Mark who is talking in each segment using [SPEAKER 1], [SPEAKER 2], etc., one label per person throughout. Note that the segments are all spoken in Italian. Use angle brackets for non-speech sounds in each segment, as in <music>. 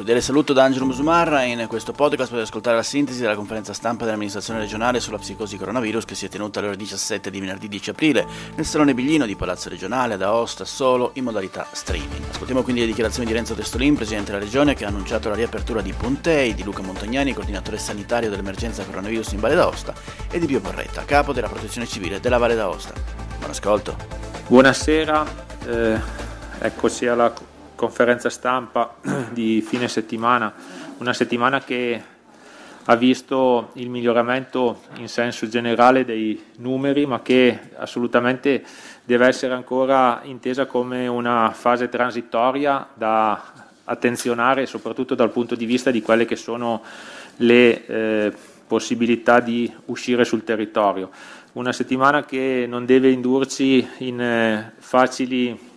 [SPEAKER 1] Cordiale saluto da Angelo Musumarra. In questo podcast potete ascoltare la sintesi della conferenza stampa dell'amministrazione regionale sulla psicosi coronavirus che si è tenuta alle ore 17 di venerdì 10 aprile nel Salone Biglino di Palazzo Regionale ad Aosta, solo in modalità streaming. Ascoltiamo quindi le dichiarazioni di Renzo Testolin, presidente della regione, che ha annunciato la riapertura di Pontei, di Luca Montagnani, coordinatore sanitario dell'emergenza coronavirus in Valle d'Aosta, e di Pio Porretta, capo della protezione civile della Valle d'Aosta. Buon ascolto.
[SPEAKER 2] Buonasera, eh, eccoci alla conferenza stampa <clears throat> di fine settimana, una settimana che ha visto il miglioramento in senso generale dei numeri, ma che assolutamente deve essere ancora intesa come una fase transitoria da attenzionare soprattutto dal punto di vista di quelle che sono le eh, possibilità di uscire sul territorio. Una settimana che non deve indurci in eh, facili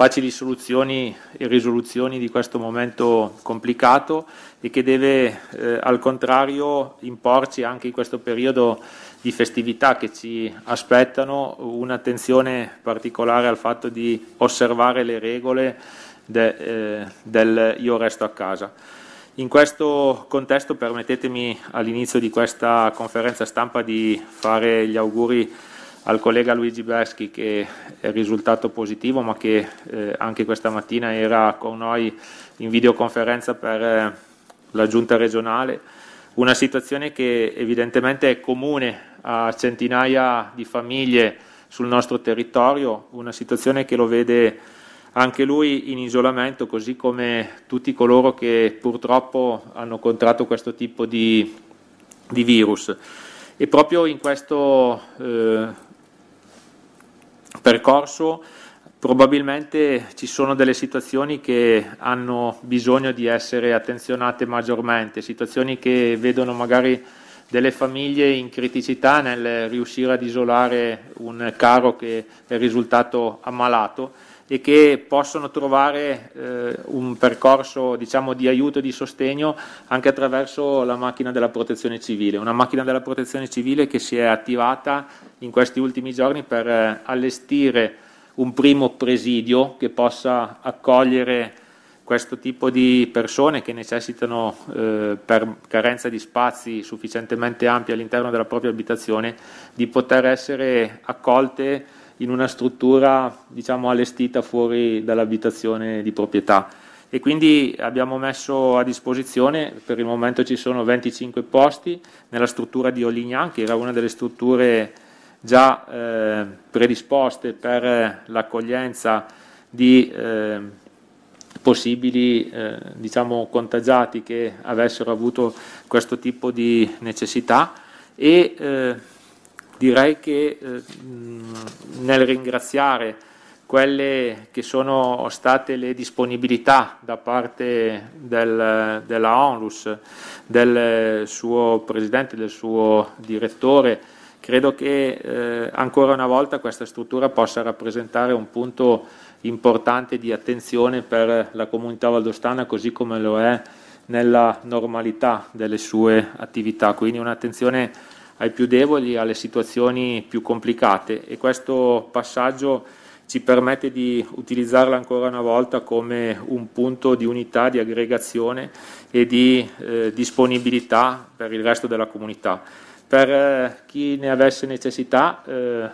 [SPEAKER 2] facili soluzioni e risoluzioni di questo momento complicato e che deve eh, al contrario imporci anche in questo periodo di festività che ci aspettano un'attenzione particolare al fatto di osservare le regole de, eh, del io resto a casa. In questo contesto permettetemi all'inizio di questa conferenza stampa di fare gli auguri al collega Luigi Beschi che è risultato positivo ma che eh, anche questa mattina era con noi in videoconferenza per eh, la giunta regionale, una situazione che evidentemente è comune a centinaia di famiglie sul nostro territorio, una situazione che lo vede anche lui in isolamento, così come tutti coloro che purtroppo hanno contratto questo tipo di, di virus. E proprio in questo eh, percorso probabilmente ci sono delle situazioni che hanno bisogno di essere attenzionate maggiormente, situazioni che vedono magari delle famiglie in criticità nel riuscire ad isolare un caro che è risultato ammalato e che possono trovare eh, un percorso diciamo, di aiuto e di sostegno anche attraverso la macchina della protezione civile, una macchina della protezione civile che si è attivata in questi ultimi giorni per eh, allestire un primo presidio che possa accogliere questo tipo di persone che necessitano eh, per carenza di spazi sufficientemente ampi all'interno della propria abitazione di poter essere accolte in una struttura diciamo, allestita fuori dall'abitazione di proprietà. E quindi abbiamo messo a disposizione, per il momento ci sono 25 posti nella struttura di Olignan, che era una delle strutture già eh, predisposte per l'accoglienza di eh, possibili eh, diciamo, contagiati che avessero avuto questo tipo di necessità e eh, direi che eh, nel ringraziare quelle che sono state le disponibilità da parte del, della ONLUS, del suo presidente, del suo direttore, credo che eh, ancora una volta questa struttura possa rappresentare un punto importante di attenzione per la comunità valdostana così come lo è nella normalità delle sue attività, quindi un'attenzione ai più deboli, alle situazioni più complicate e questo passaggio ci permette di utilizzarla ancora una volta come un punto di unità, di aggregazione e di eh, disponibilità per il resto della comunità. Per eh, chi ne avesse necessità eh,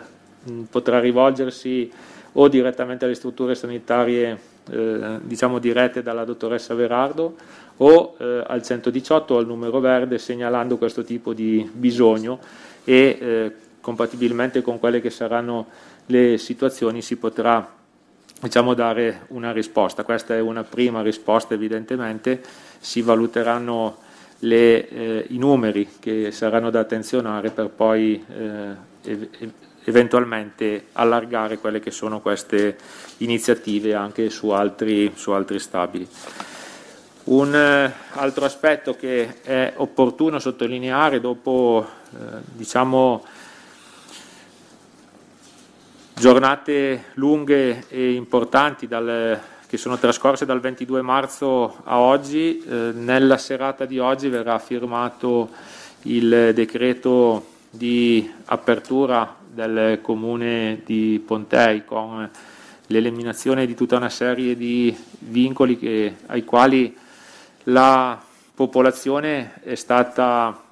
[SPEAKER 2] potrà rivolgersi o direttamente alle strutture sanitarie eh, diciamo dirette dalla dottoressa Verardo o eh, al 118 o al numero verde segnalando questo tipo di bisogno e eh, compatibilmente con quelle che saranno le situazioni si potrà diciamo, dare una risposta. Questa è una prima risposta evidentemente, si valuteranno le, eh, i numeri che saranno da attenzionare per poi eh, eventualmente allargare quelle che sono queste iniziative anche su altri, su altri stabili. Un eh, altro aspetto che è opportuno sottolineare dopo eh, diciamo, giornate lunghe e importanti dal, che sono trascorse dal 22 marzo a oggi, eh, nella serata di oggi verrà firmato il decreto di apertura del comune di Pontei con l'eliminazione di tutta una serie di vincoli che, ai quali la popolazione è stata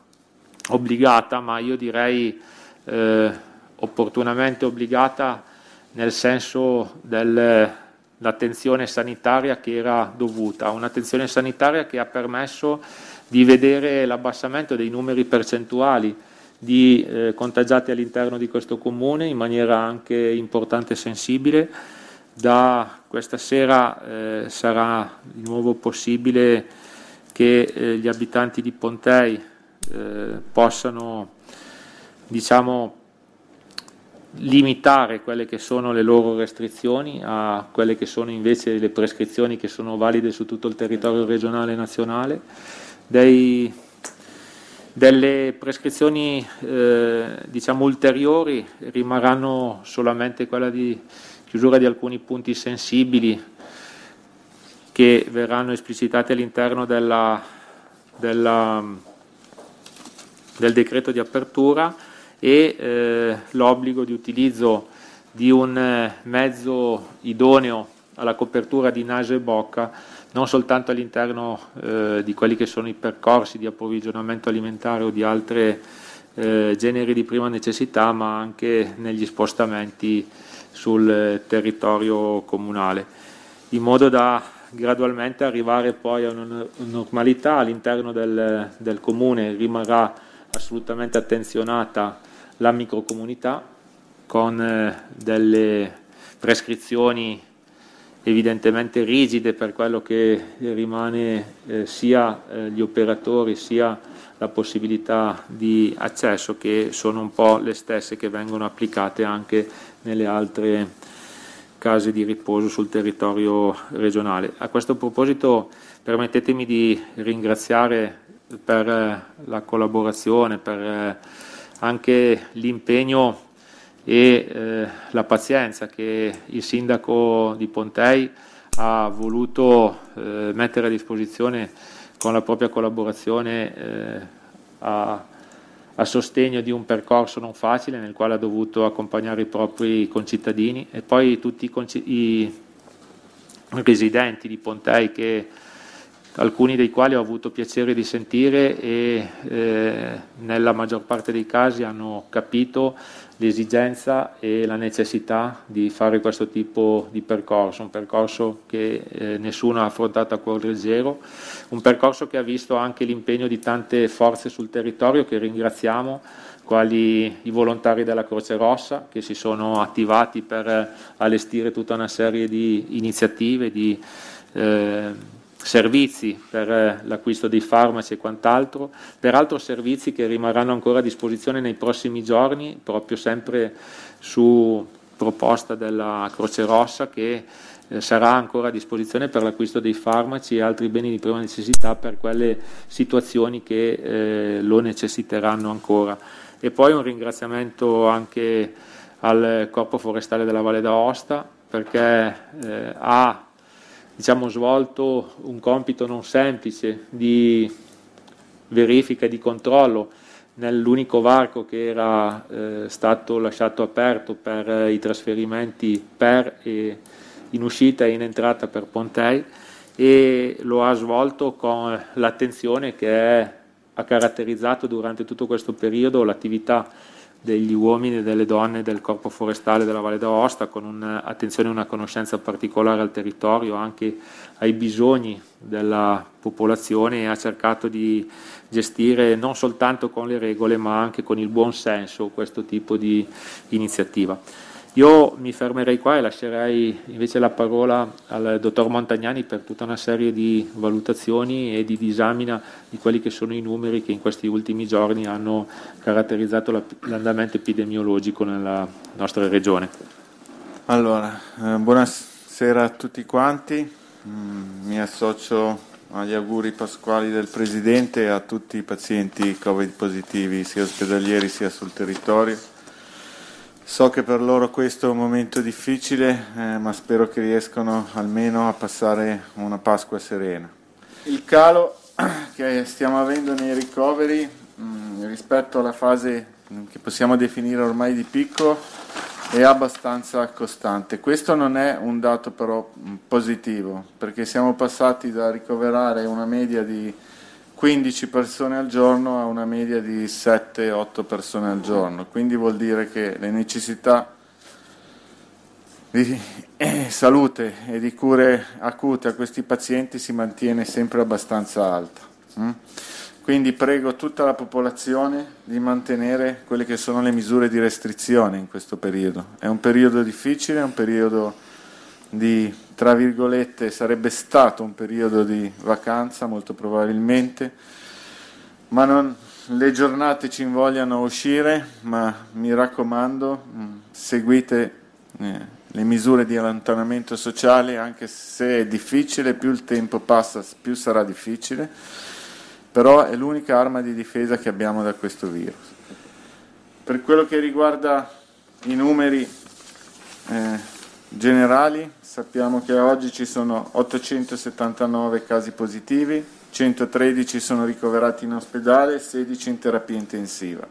[SPEAKER 2] obbligata, ma io direi eh, opportunamente obbligata nel senso dell'attenzione sanitaria che era dovuta, un'attenzione sanitaria che ha permesso di vedere l'abbassamento dei numeri percentuali di eh, contagiati all'interno di questo comune in maniera anche importante e sensibile. Da questa sera eh, sarà di nuovo possibile che eh, gli abitanti di Pontei eh, possano diciamo, limitare quelle che sono le loro restrizioni a quelle che sono invece le prescrizioni che sono valide su tutto il territorio regionale e nazionale. Dei, delle prescrizioni eh, diciamo ulteriori rimarranno solamente quella di chiusura di alcuni punti sensibili che verranno esplicitati all'interno della, della, del decreto di apertura e eh, l'obbligo di utilizzo di un eh, mezzo idoneo alla copertura di naso e bocca non soltanto all'interno eh, di quelli che sono i percorsi di approvvigionamento alimentare o di altri eh, generi di prima necessità, ma anche negli spostamenti sul territorio comunale, in modo da gradualmente arrivare poi a una normalità all'interno del, del comune, rimarrà assolutamente attenzionata la microcomunità con eh, delle prescrizioni evidentemente rigide per quello che rimane eh, sia eh, gli operatori sia la possibilità di accesso che sono un po' le stesse che vengono applicate anche nelle altre case di riposo sul territorio regionale. A questo proposito permettetemi di ringraziare per la collaborazione, per eh, anche l'impegno e eh, la pazienza che il sindaco di Pontei ha voluto eh, mettere a disposizione con la propria collaborazione a, a, sostegno di un percorso non facile nel quale ha dovuto accompagnare i propri concittadini e poi tutti i, i residenti di Pontei che alcuni dei quali ho avuto piacere di sentire e eh, nella maggior parte dei casi hanno capito l'esigenza e la necessità di fare questo tipo di percorso, un percorso che eh, nessuno ha affrontato a cuore leggero, un percorso che ha visto anche l'impegno di tante forze sul territorio che ringraziamo, quali i volontari della Croce Rossa che si sono attivati per allestire tutta una serie di iniziative, di eh, servizi per eh, l'acquisto dei farmaci e quant'altro, peraltro servizi che rimarranno ancora a disposizione nei prossimi giorni, proprio sempre su proposta della Croce Rossa che eh, sarà ancora a disposizione per l'acquisto dei farmaci e altri beni di prima necessità per quelle situazioni che eh, lo necessiteranno ancora. E poi un ringraziamento anche al Corpo Forestale della Valle d'Aosta perché ha diciamo, svolto un compito non semplice di verifica e di controllo nell'unico varco che era eh, stato lasciato aperto per eh, i trasferimenti per e in uscita e in entrata per Pontei e lo ha svolto con l'attenzione che è, ha caratterizzato durante tutto questo periodo l'attività degli uomini e delle donne del corpo forestale della Valle d'Aosta con un'attenzione e una conoscenza particolare al territorio, anche ai bisogni della popolazione ha cercato di gestire non soltanto con le regole ma anche con il buon senso questo tipo di iniziativa. Io mi fermerei qua e lascerei invece la parola al dottor Montagnani per tutta una serie di valutazioni e di disamina di quelli che sono i numeri che in questi ultimi giorni hanno caratterizzato l'andamento epidemiologico nella nostra regione.
[SPEAKER 3] Allora, eh, buonasera a tutti quanti, mm, mi associo agli auguri pasquali del Presidente e a tutti i pazienti Covid positivi sia ospedalieri sia sul territorio So che per loro questo è un momento difficile, eh, ma spero che riescano almeno a passare una Pasqua serena. Il calo <clears throat> che stiamo avendo nei ricoveri mm, rispetto alla fase che possiamo definire ormai di picco è abbastanza costante. Questo non è un dato però mm, positivo, perché siamo passati da ricoverare una media di 15 persone al giorno a una media di 7-8 persone al giorno, quindi vuol dire che le necessità di eh, salute e di cure acute a questi pazienti si mantiene sempre abbastanza alta. Mm? Quindi prego tutta la popolazione di mantenere quelle che sono le misure di restrizione in questo periodo. È un periodo difficile, è un periodo di, tra virgolette, sarebbe stato un periodo di vacanza molto probabilmente, ma non, le giornate ci invogliano a uscire, ma mi raccomando, mm, seguite eh, le misure di allontanamento sociale, anche se è difficile, più il tempo passa, più sarà difficile, però è l'unica arma di difesa che abbiamo da questo virus. Per quello che riguarda i numeri, eh, generali sappiamo che oggi ci sono 879 casi positivi, 113 sono ricoverati in ospedale, 16 in terapia intensiva.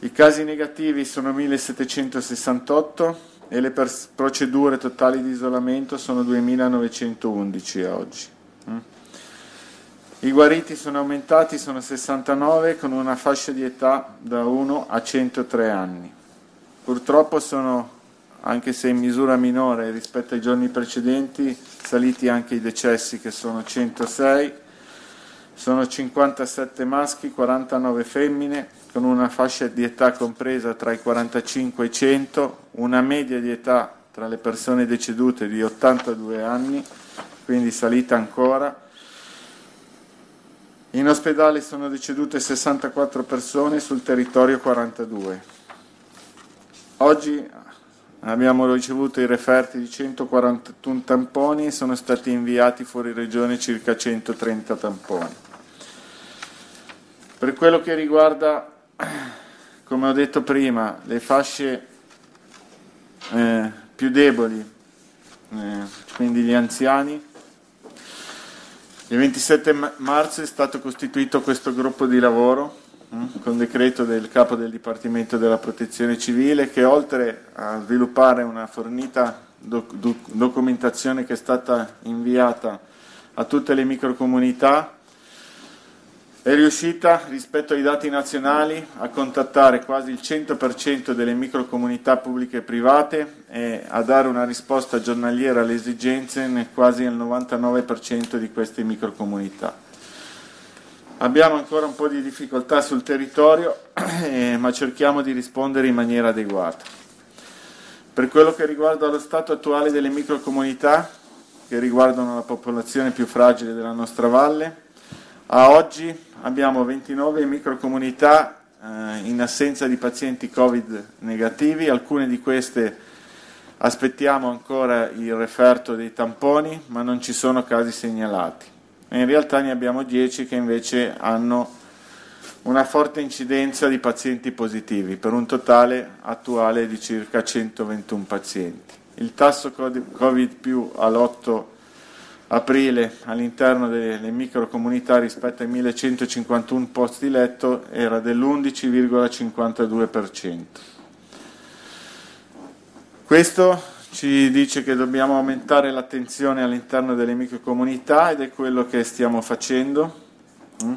[SPEAKER 3] I casi negativi sono 1768 e le procedure totali di isolamento sono 2911 oggi. Mm. I guariti sono aumentati, sono 69 con una fascia di età da 1 a 103 anni. Purtroppo sono, anche se in misura minore rispetto ai giorni precedenti, saliti anche i decessi che sono 106, sono 57 maschi, 49 femmine, con una fascia di età compresa tra i 45 e i 100, una media di età tra le persone decedute di 82 anni, quindi salita ancora. In ospedale sono decedute 64 persone, sul territorio 42. Oggi abbiamo ricevuto i referti di 141 tamponi e sono stati inviati fuori regione circa 130 tamponi. Per quello che riguarda, come ho detto prima, le fasce eh, più deboli, eh, quindi gli anziani, il 27 marzo è stato costituito questo gruppo di lavoro con decreto del capo del Dipartimento della Protezione Civile che oltre a sviluppare una fornita doc- doc- documentazione che è stata inviata a tutte le microcomunità è riuscita rispetto ai dati nazionali a contattare quasi il 100% delle microcomunità pubbliche e private e a dare una risposta giornaliera alle esigenze quasi al 99% di queste microcomunità. Abbiamo ancora un po' di difficoltà sul territorio, <clears throat> eh, ma cerchiamo di rispondere in maniera adeguata. Per quello che riguarda lo stato attuale delle microcomunità, che riguardano la popolazione più fragile della nostra valle, a oggi abbiamo 29 microcomunità eh, in assenza di pazienti Covid negativi, alcune di queste aspettiamo ancora il referto dei tamponi, ma non ci sono casi segnalati e in realtà ne abbiamo 10 che invece hanno una forte incidenza di pazienti positivi, per un totale attuale di circa 121 pazienti. Il tasso Covid più all'8 aprile all'interno delle microcomunità rispetto ai 1151 posti letto era dell'11,52%. Questo ci dice che dobbiamo aumentare l'attenzione all'interno delle microcomunità ed è quello che stiamo facendo. Mm?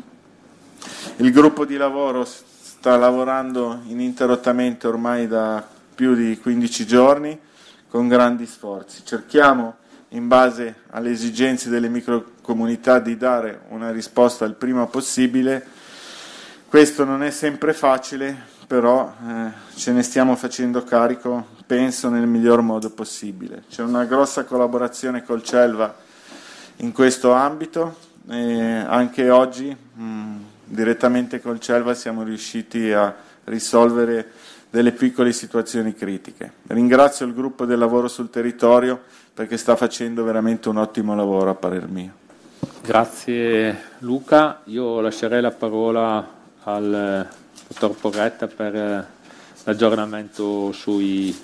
[SPEAKER 3] Il gruppo di lavoro sta lavorando ininterrottamente ormai da più di 15 giorni con grandi sforzi. Cerchiamo, in base alle esigenze delle microcomunità, di dare una risposta il prima possibile. Questo non è sempre facile, però eh, ce ne stiamo facendo carico, penso, nel miglior modo possibile. C'è una grossa collaborazione col CELVA in questo ambito e anche oggi mh, direttamente col CELVA siamo riusciti a risolvere delle piccole situazioni critiche. Ringrazio il gruppo del lavoro sul territorio perché sta facendo veramente un ottimo lavoro a parer mio.
[SPEAKER 2] Grazie Luca, io lascerei la parola al dottor Porretta per l'aggiornamento sui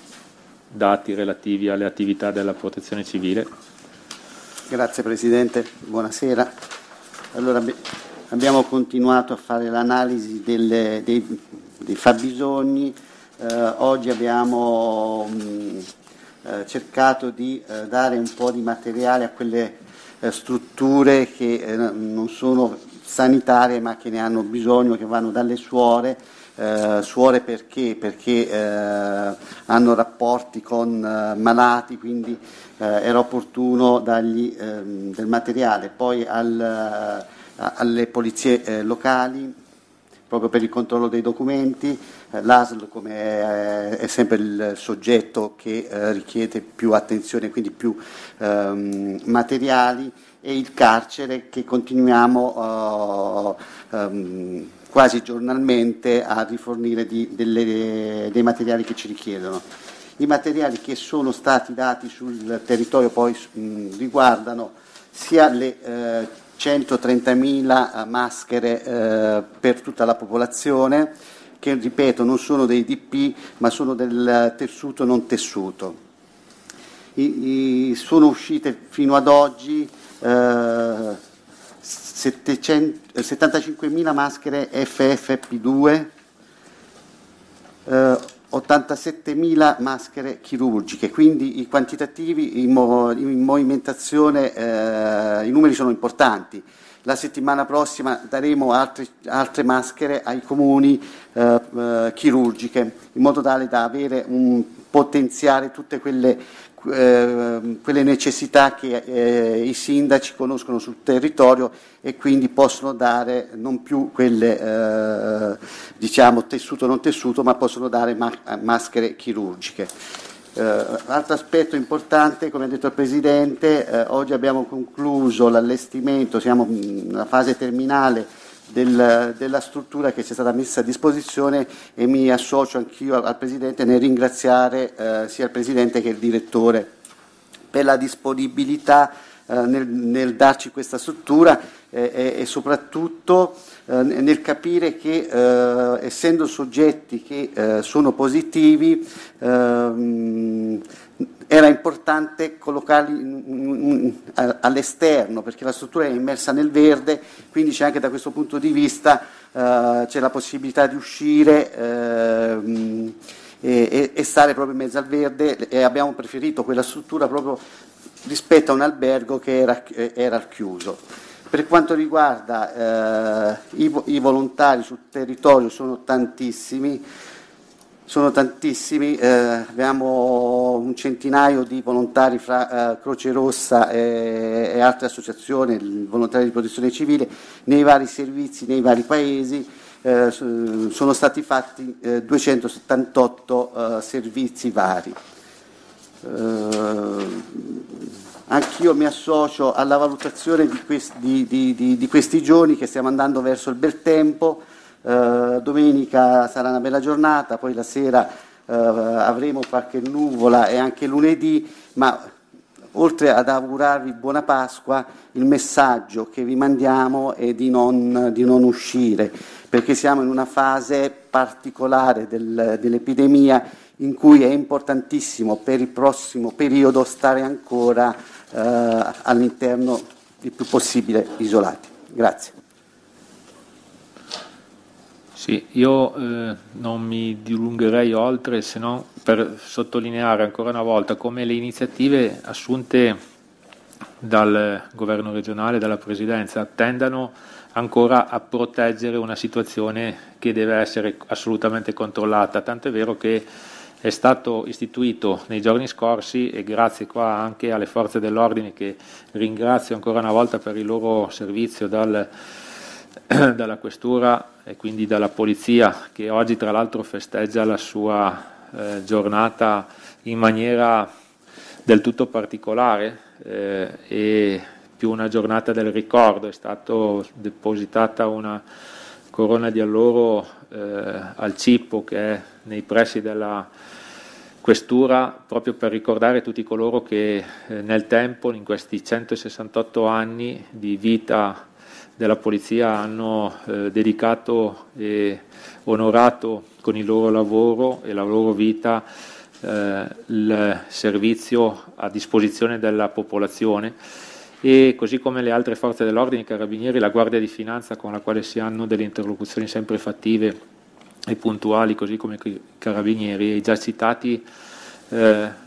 [SPEAKER 2] dati relativi alle attività della protezione civile.
[SPEAKER 4] Grazie Presidente, buonasera. Allora, abbiamo continuato a fare l'analisi dei, dei fabbisogni eh, oggi abbiamo mh, mm, eh, cercato di eh, dare un po' di materiale a quelle eh, strutture che eh, non sono sanitarie ma che ne hanno bisogno, che vanno dalle suore. Eh, suore perché? Perché hanno rapporti con malati, quindi era opportuno dargli ehm, del materiale. Poi al, alle polizie locali proprio per il controllo dei documenti, eh, l'ASL come è, è, sempre il soggetto che eh, richiede più attenzione, quindi più ehm, materiali, e il carcere che continuiamo uh, um, quasi giornalmente a rifornire di, delle, dei materiali che ci richiedono. I materiali che sono stati dati sul territorio poi mh, riguardano sia le eh, 130.000 eh, maschere eh, per tutta la popolazione, che ripeto non sono dei DP ma sono del tessuto non tessuto. I, i, sono uscite fino ad oggi eh, 75.000 maschere FFP2, eh, 87.000 maschere chirurgiche, quindi i quantitativi in, mo- in movimentazione, eh, i numeri sono importanti. La settimana prossima daremo altri, altre maschere ai comuni eh, eh, chirurgiche, in modo tale da avere un potenziare tutte quelle eh, quelle necessità che eh, i sindaci conoscono sul territorio e quindi possono dare non più quelle eh, diciamo tessuto non tessuto ma possono dare ma- maschere chirurgiche. Uh, altro aspetto importante, come ha detto il Presidente, uh, oggi abbiamo concluso l'allestimento, siamo nella fase terminale del, della struttura che ci è stata messa a disposizione e mi associo anch'io al, al Presidente nel ringraziare eh, sia il Presidente che il Direttore per la disponibilità eh, nel, nel, darci questa struttura. eh, e, e, soprattutto eh, nel capire che eh, essendo soggetti che eh, sono positivi ehm, era importante collocarli all'esterno perché la struttura è immersa nel verde, quindi c'è anche da questo punto di vista eh, c'è la possibilità di uscire eh, e, stare proprio in mezzo al verde e abbiamo preferito quella struttura proprio rispetto a un albergo che era, era chiuso. Per quanto riguarda eh, i, i volontari sul territorio sono tantissimi, sono tantissimi, eh, abbiamo un centinaio di volontari fra eh, Croce Rossa e, e, altre associazioni, volontari di protezione civile, nei vari servizi, nei vari paesi. Eh, sono stati fatti 278 eh, eh, servizi vari. Anch'io mi associo alla valutazione di questi, di, di, di questi giorni che stiamo andando verso il bel tempo. Eh, domenica sarà una bella giornata, poi la sera eh, avremo qualche nuvola e anche lunedì, ma oltre ad augurarvi buona Pasqua, il messaggio che vi mandiamo è di non, non uscire, perché siamo in una fase particolare del, dell'epidemia in cui è importantissimo per il prossimo periodo stare ancora eh, all'interno il più possibile isolati. Grazie.
[SPEAKER 2] Sì, io eh, non mi dilungherei oltre se non per sottolineare ancora una volta come le iniziative assunte dal governo regionale, dalla presidenza, tendano ancora a proteggere una situazione che deve essere assolutamente controllata, tanto è vero che è stato istituito nei giorni scorsi e grazie qua anche alle forze dell'ordine che ringrazio ancora una volta per il loro servizio dal, <clears throat> dalla questura e quindi dalla polizia che oggi tra l'altro festeggia la sua eh, giornata in maniera del tutto particolare eh, e più una giornata del ricordo, è stata depositata una corona di alloro eh, al Cippo che è nei pressi della questura proprio per ricordare tutti coloro che eh, nel tempo, in questi 168 anni di vita della polizia hanno eh, dedicato e onorato con il loro lavoro e la loro vita eh, il servizio a disposizione della popolazione. E così come le altre forze dell'ordine, i carabinieri, la Guardia di Finanza con la quale si hanno delle interlocuzioni sempre fattive e puntuali, così come i carabinieri e i già citati eh,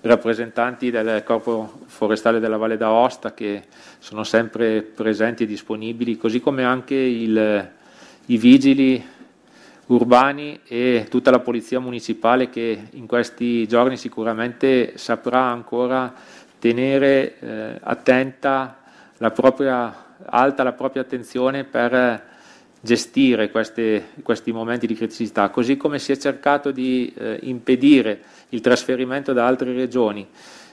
[SPEAKER 2] rappresentanti del Corpo Forestale della Valle d'Aosta che sono sempre presenti e disponibili, così come anche il, i vigili urbani e tutta la polizia municipale che in questi giorni sicuramente saprà ancora tenere eh, attenta la propria, alta la propria attenzione per gestire queste, questi momenti di criticità, così come si è cercato di eh, impedire il trasferimento da altre regioni.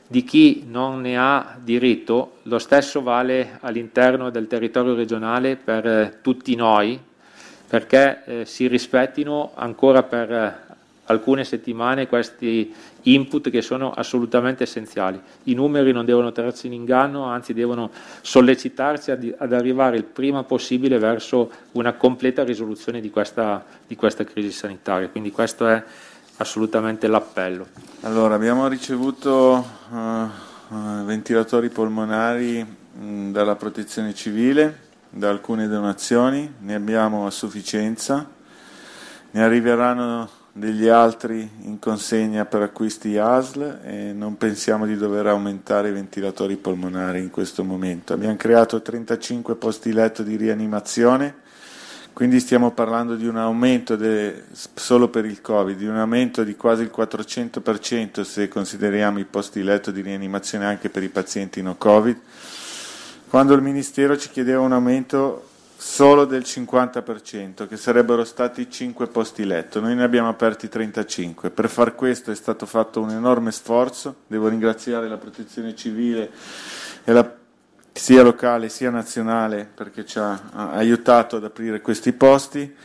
[SPEAKER 2] Di chi non ne ha diritto, lo stesso vale all'interno del territorio regionale per eh, tutti noi, perché eh, si rispettino ancora per eh, alcune settimane questi input che sono assolutamente essenziali. I numeri non devono tenersi in inganno, anzi devono sollecitarci ad, ad arrivare il prima possibile verso una completa risoluzione di questa, di questa crisi sanitaria. Quindi questo è assolutamente l'appello.
[SPEAKER 3] Allora, abbiamo ricevuto uh, ventilatori polmonari mh, dalla protezione civile, da alcune donazioni, ne abbiamo a sufficienza, ne arriveranno degli altri in consegna per acquisti ASL e non pensiamo di dover aumentare i ventilatori polmonari in questo momento. Abbiamo creato 35 posti letto di rianimazione, quindi stiamo parlando di un aumento de, solo per il Covid, di un aumento di quasi il 400% se consideriamo i posti letto di rianimazione anche per i pazienti no Covid, quando il Ministero ci chiedeva un aumento solo del 50%, che sarebbero stati 5 posti letto. Noi ne abbiamo aperti 35. Per far questo è stato fatto un enorme sforzo. Devo ringraziare la Protezione Civile la, sia locale sia nazionale perché ci ha, ha aiutato ad aprire questi posti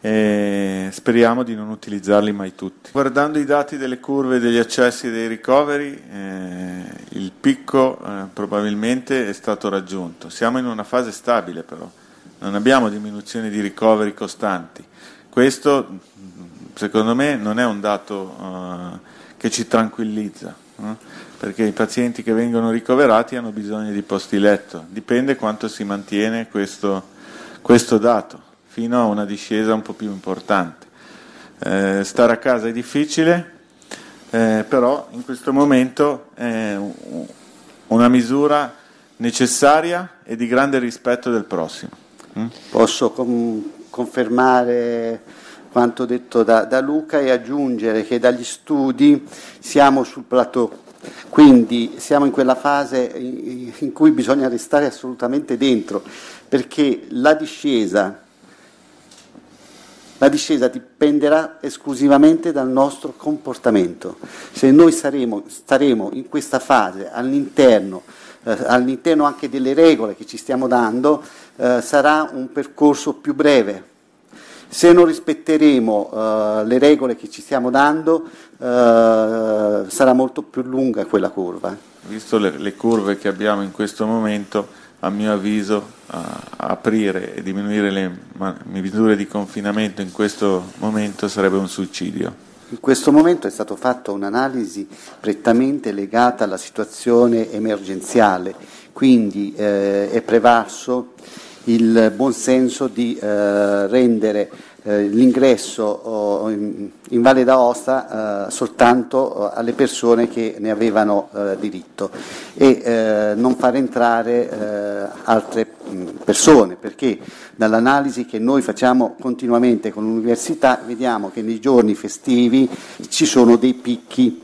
[SPEAKER 3] e speriamo di non utilizzarli mai tutti. Guardando i dati delle curve degli accessi e dei ricoveri, eh, il picco eh, probabilmente è stato raggiunto. Siamo in una fase stabile però non abbiamo diminuzioni di ricoveri costanti. Questo, secondo me, non è un dato uh, che ci tranquillizza, uh, perché i pazienti che vengono ricoverati hanno bisogno di posti letto, dipende quanto si mantiene questo, questo dato, fino a una discesa un po' più importante. Eh, stare a casa è difficile, eh, però in questo momento è una misura necessaria e di grande rispetto del prossimo.
[SPEAKER 4] Mm? Posso com- confermare quanto detto da, da, Luca e aggiungere che dagli studi siamo sul plateau, quindi siamo in quella fase in cui bisogna restare assolutamente dentro, perché la discesa, la discesa dipenderà esclusivamente dal nostro comportamento. Se noi saremo, staremo in questa fase all'interno, eh, all'interno anche delle regole che ci stiamo dando, eh, sarà un percorso più breve. Se non rispetteremo eh, le regole che ci stiamo dando, eh, sarà molto più lunga quella curva.
[SPEAKER 3] Visto le, le, curve che abbiamo in questo momento, a mio avviso, aprire e diminuire le misure di confinamento in questo momento sarebbe un suicidio.
[SPEAKER 4] In questo momento è stata fatta un'analisi prettamente legata alla situazione emergenziale, quindi eh, è prevalso il buon senso di eh, rendere l'ingresso oh, in, Valle d'Aosta eh, soltanto oh, alle persone che ne avevano eh, diritto. E eh, non far entrare eh, altre mh, persone perché dall'analisi che noi facciamo continuamente con l'università vediamo che nei giorni festivi ci sono dei picchi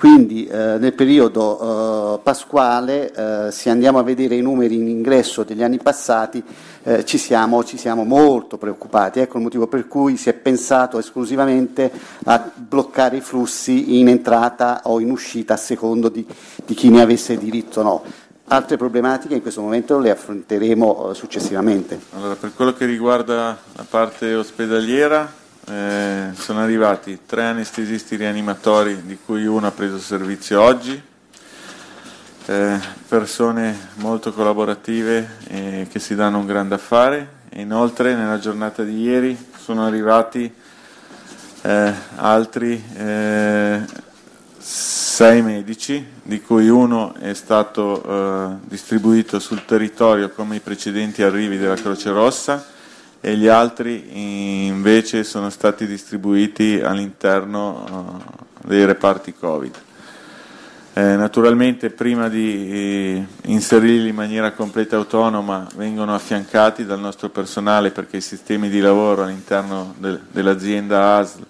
[SPEAKER 4] quindi eh, nel periodo eh, pasquale, eh, se andiamo a vedere i numeri in ingresso degli anni passati, eh, ci siamo, ci, siamo, molto preoccupati. Ecco il motivo per cui si è pensato esclusivamente a bloccare i flussi in entrata o in uscita a secondo di, di chi ne avesse diritto o no. Altre problematiche in questo momento le affronteremo eh, successivamente.
[SPEAKER 3] Allora, per quello che riguarda la parte ospedaliera, eh, sono arrivati tre anestesisti rianimatori, di cui uno ha preso servizio oggi, eh, persone molto collaborative e che si danno un grande affare. E inoltre nella giornata di ieri sono arrivati eh, altri eh, sei medici, di cui uno è stato eh, distribuito sul territorio come i precedenti arrivi della Croce Rossa e gli altri invece sono stati distribuiti all'interno uh, dei reparti Covid. Eh, naturalmente prima di eh, inserirli in maniera completa e autonoma vengono affiancati dal nostro personale perché i sistemi di lavoro all'interno de- dell'azienda ASL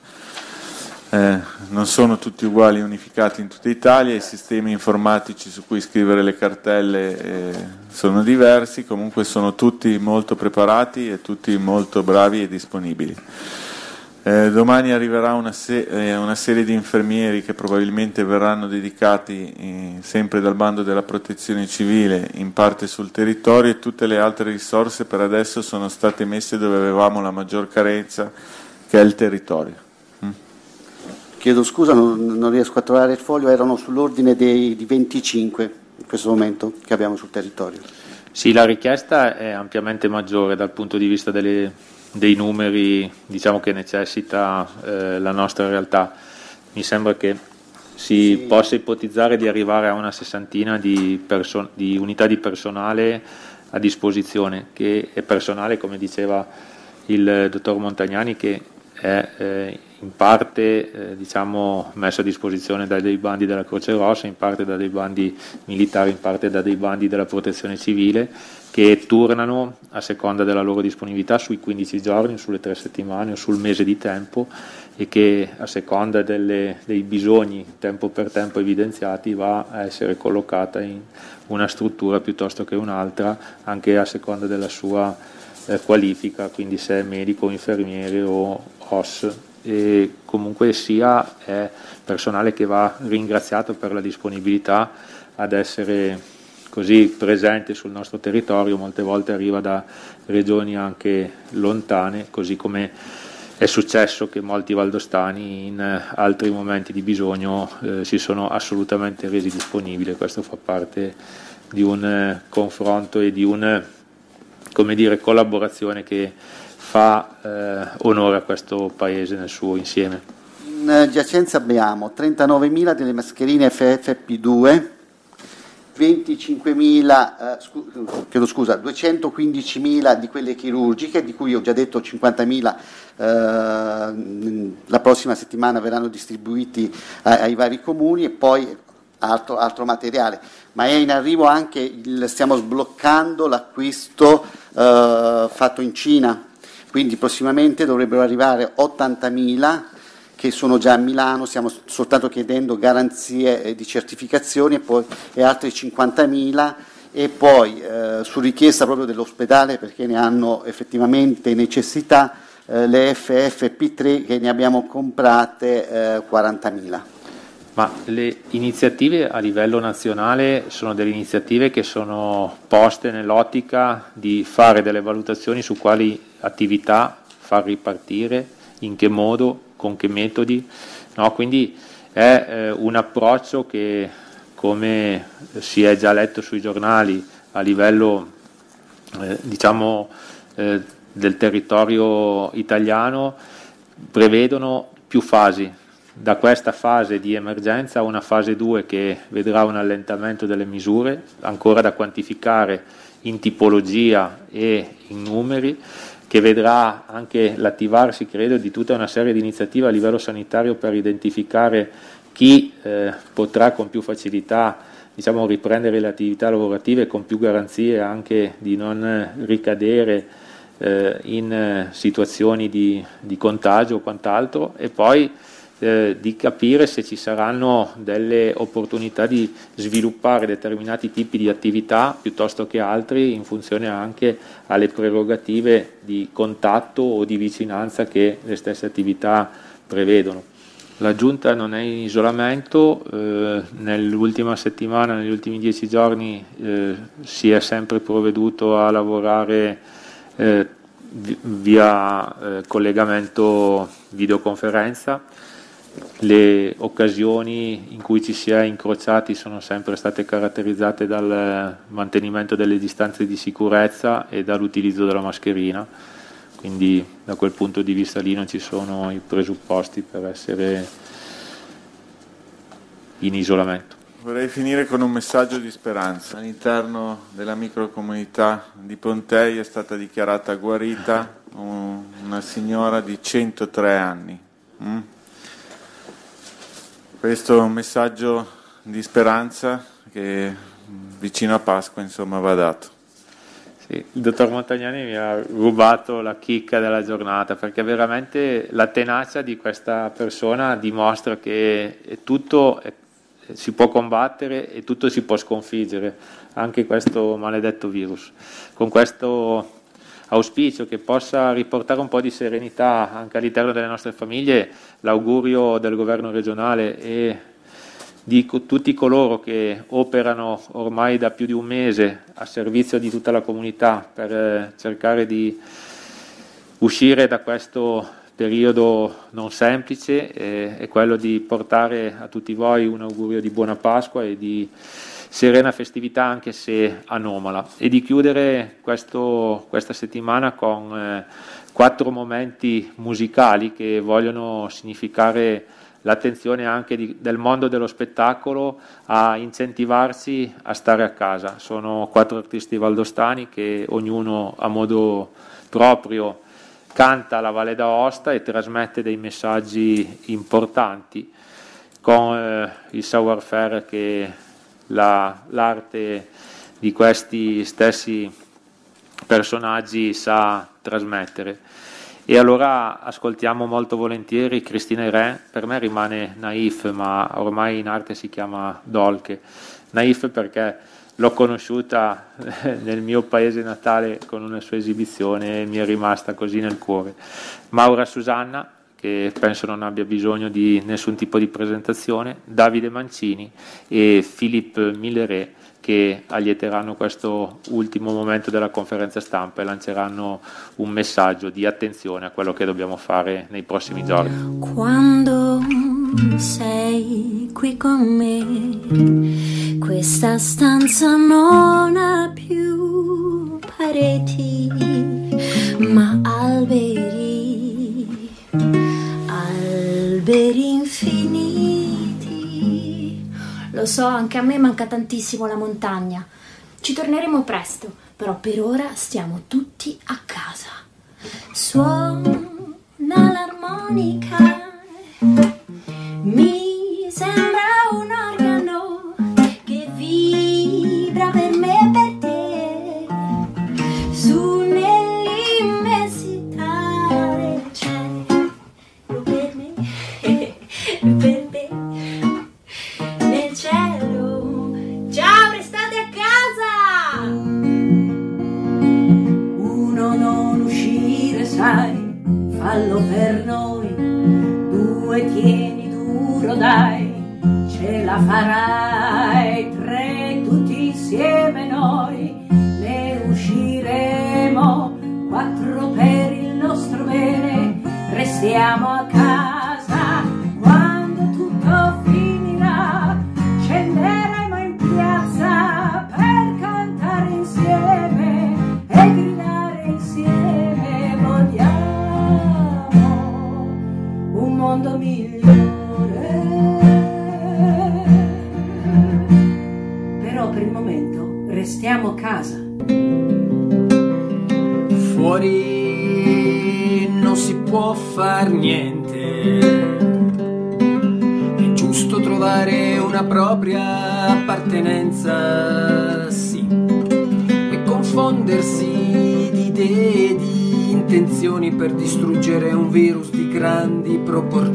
[SPEAKER 3] eh, non sono tutti uguali unificati in tutta Italia, i sistemi informatici su cui scrivere le cartelle eh, sono diversi, comunque sono tutti molto preparati e tutti molto bravi e disponibili. Eh, domani arriverà una, se- eh, una, serie di infermieri che probabilmente verranno dedicati eh, sempre dal bando della protezione civile in parte sul territorio e tutte le altre risorse per adesso sono state messe dove avevamo la maggior carenza che è il territorio.
[SPEAKER 4] Chiedo scusa, non, non, riesco a trovare il foglio, erano sull'ordine dei, di 25 in questo momento che abbiamo sul territorio.
[SPEAKER 2] Sì, la richiesta è ampiamente maggiore dal punto di vista delle, dei numeri diciamo, che necessita eh, la nostra realtà. Mi sembra che si sì. possa ipotizzare di arrivare a una sessantina di, perso- di unità di personale a disposizione, che è personale, come diceva il dottor Montagnani, che è eh, in parte eh, diciamo, messo a disposizione da dei bandi della Croce Rossa, in parte da dei bandi militari, in parte da dei bandi della protezione civile, che turnano a seconda della loro disponibilità sui 15 giorni, sulle tre settimane o sul mese di tempo e che a seconda delle, dei bisogni tempo per tempo evidenziati va a essere collocata in una struttura piuttosto che un'altra, anche a seconda della sua eh, qualifica, quindi se è medico, infermiere o OS e comunque sia è personale che va ringraziato per la disponibilità ad essere così presente sul nostro territorio, molte volte arriva da regioni anche lontane, così come è successo che molti valdostani in altri momenti di bisogno eh, si sono assolutamente resi disponibili, questo fa parte di un eh, confronto e di una collaborazione che fa eh, onore a questo paese nel suo insieme.
[SPEAKER 4] In giacenza abbiamo 39.000 delle mascherine FFP2, 25.000, eh, scu- chiedo scusa, 215.000 di quelle chirurgiche, di cui ho già detto 50.000 eh, la prossima settimana verranno distribuiti ai, ai vari comuni e poi altro, altro, materiale, ma è in arrivo anche, il, stiamo sbloccando l'acquisto eh, fatto in Cina quindi prossimamente dovrebbero arrivare 80.000 che sono già a Milano, stiamo soltanto chiedendo garanzie eh, di certificazioni e, poi, e altri 50.000 e poi eh, su richiesta proprio dell'ospedale perché ne hanno effettivamente necessità eh, le FFP3 che ne abbiamo comprate eh, 40.000.
[SPEAKER 2] Ma le iniziative a livello nazionale sono delle iniziative che sono poste nell'ottica di fare delle valutazioni su quali attività far ripartire, in che modo, con che metodi. No? Quindi è eh, un approccio che, come si è già letto sui giornali, a livello eh, diciamo, eh, del territorio italiano, prevedono più fasi, da questa fase di emergenza a una fase 2 che vedrà un allentamento delle misure, ancora da quantificare in tipologia e in numeri, che vedrà anche l'attivarsi, credo, di tutta una serie di iniziative a livello sanitario per identificare chi eh, potrà con più facilità diciamo, riprendere le attività lavorative con più garanzie anche di non ricadere eh, in eh, situazioni di, di, contagio o quant'altro. E poi eh, di capire se ci saranno delle opportunità di sviluppare determinati tipi di attività piuttosto che altri in funzione anche alle prerogative di contatto o di vicinanza che le stesse attività prevedono. La giunta non è in isolamento, eh, nell'ultima settimana, negli ultimi dieci giorni eh, si è sempre provveduto a lavorare eh, via eh, collegamento videoconferenza. Le occasioni in cui ci si è incrociati sono sempre state caratterizzate dal mantenimento delle distanze di sicurezza e dall'utilizzo della mascherina quindi da quel punto di vista lì non ci sono i presupposti per essere in isolamento.
[SPEAKER 3] Vorrei finire con un messaggio di speranza. All'interno della microcomunità di Pontei è stata dichiarata guarita una signora di 103 anni. Mm? Questo è un messaggio di speranza che vicino a Pasqua insomma va dato.
[SPEAKER 2] Sì, il dottor Montagnani mi ha rubato la chicca della giornata perché veramente la tenacia di questa persona dimostra che tutto si può combattere e tutto si può sconfiggere, anche questo maledetto virus. Con questo auspicio che possa riportare un po' di serenità anche all'interno delle nostre famiglie, l'augurio del governo regionale e di tutti coloro che operano ormai da più di un mese a servizio di tutta la comunità per eh, cercare di uscire da questo periodo non semplice eh, è quello di portare a tutti voi un augurio di buona Pasqua e di serena festività anche se anomala e di chiudere questo, questa settimana con eh, quattro momenti musicali che vogliono significare l'attenzione anche di, del mondo dello spettacolo a incentivarsi a stare a casa. Sono quattro artisti valdostani che ognuno a modo proprio canta la Valle d'Aosta e trasmette dei messaggi importanti con eh, il savoir-faire che la, l'arte di questi stessi personaggi sa trasmettere. E allora ascoltiamo molto volentieri Cristina Irè, per me rimane Naif, ma ormai in arte si chiama Dolke. Naif perché l'ho conosciuta <laughs> nel mio paese natale con una sua esibizione e mi è rimasta così nel cuore. Maura Susanna, che penso non abbia bisogno di nessun tipo di presentazione, Davide Mancini e Philippe Milleret che allieteranno questo ultimo momento della conferenza stampa e lanceranno un messaggio di attenzione a quello che dobbiamo fare nei prossimi giorni.
[SPEAKER 5] Quando sei qui con me, questa stanza non ha più pareti, ma alberi,
[SPEAKER 6] lo so, anche a me manca tantissimo la montagna. Ci torneremo presto, però per ora stiamo tutti a casa.
[SPEAKER 5] Suona l'armonica, mi sembra la farai.
[SPEAKER 7] Appartenenza, sì, e confondersi di idee, di intenzioni per distruggere un virus di grandi proporzioni.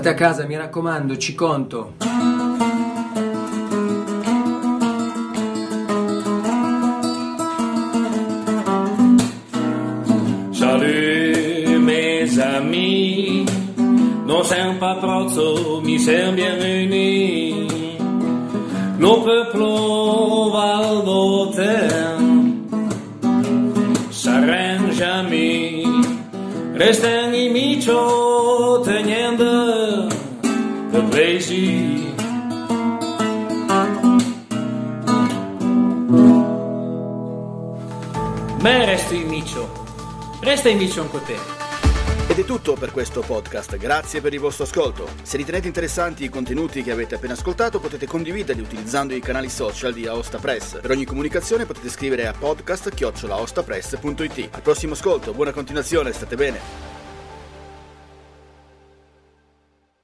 [SPEAKER 7] State a casa, mi raccomando, ci conto.
[SPEAKER 8] Salut mes amis, non c'est pas prozzo, mi siamo bienvenus. Nos peuples Val d'Autel s'arrêtent jamais, restent imicio plaisir.
[SPEAKER 9] Me resto in micio. Resta in micio anche te.
[SPEAKER 1] Ed è tutto per questo podcast, grazie per il vostro ascolto. Se ritenete interessanti i contenuti che avete appena ascoltato potete condividerli utilizzando i canali social di Aosta Press. Per ogni comunicazione potete scrivere a podcast-aostapress.it. Al prossimo ascolto, buona continuazione, state bene.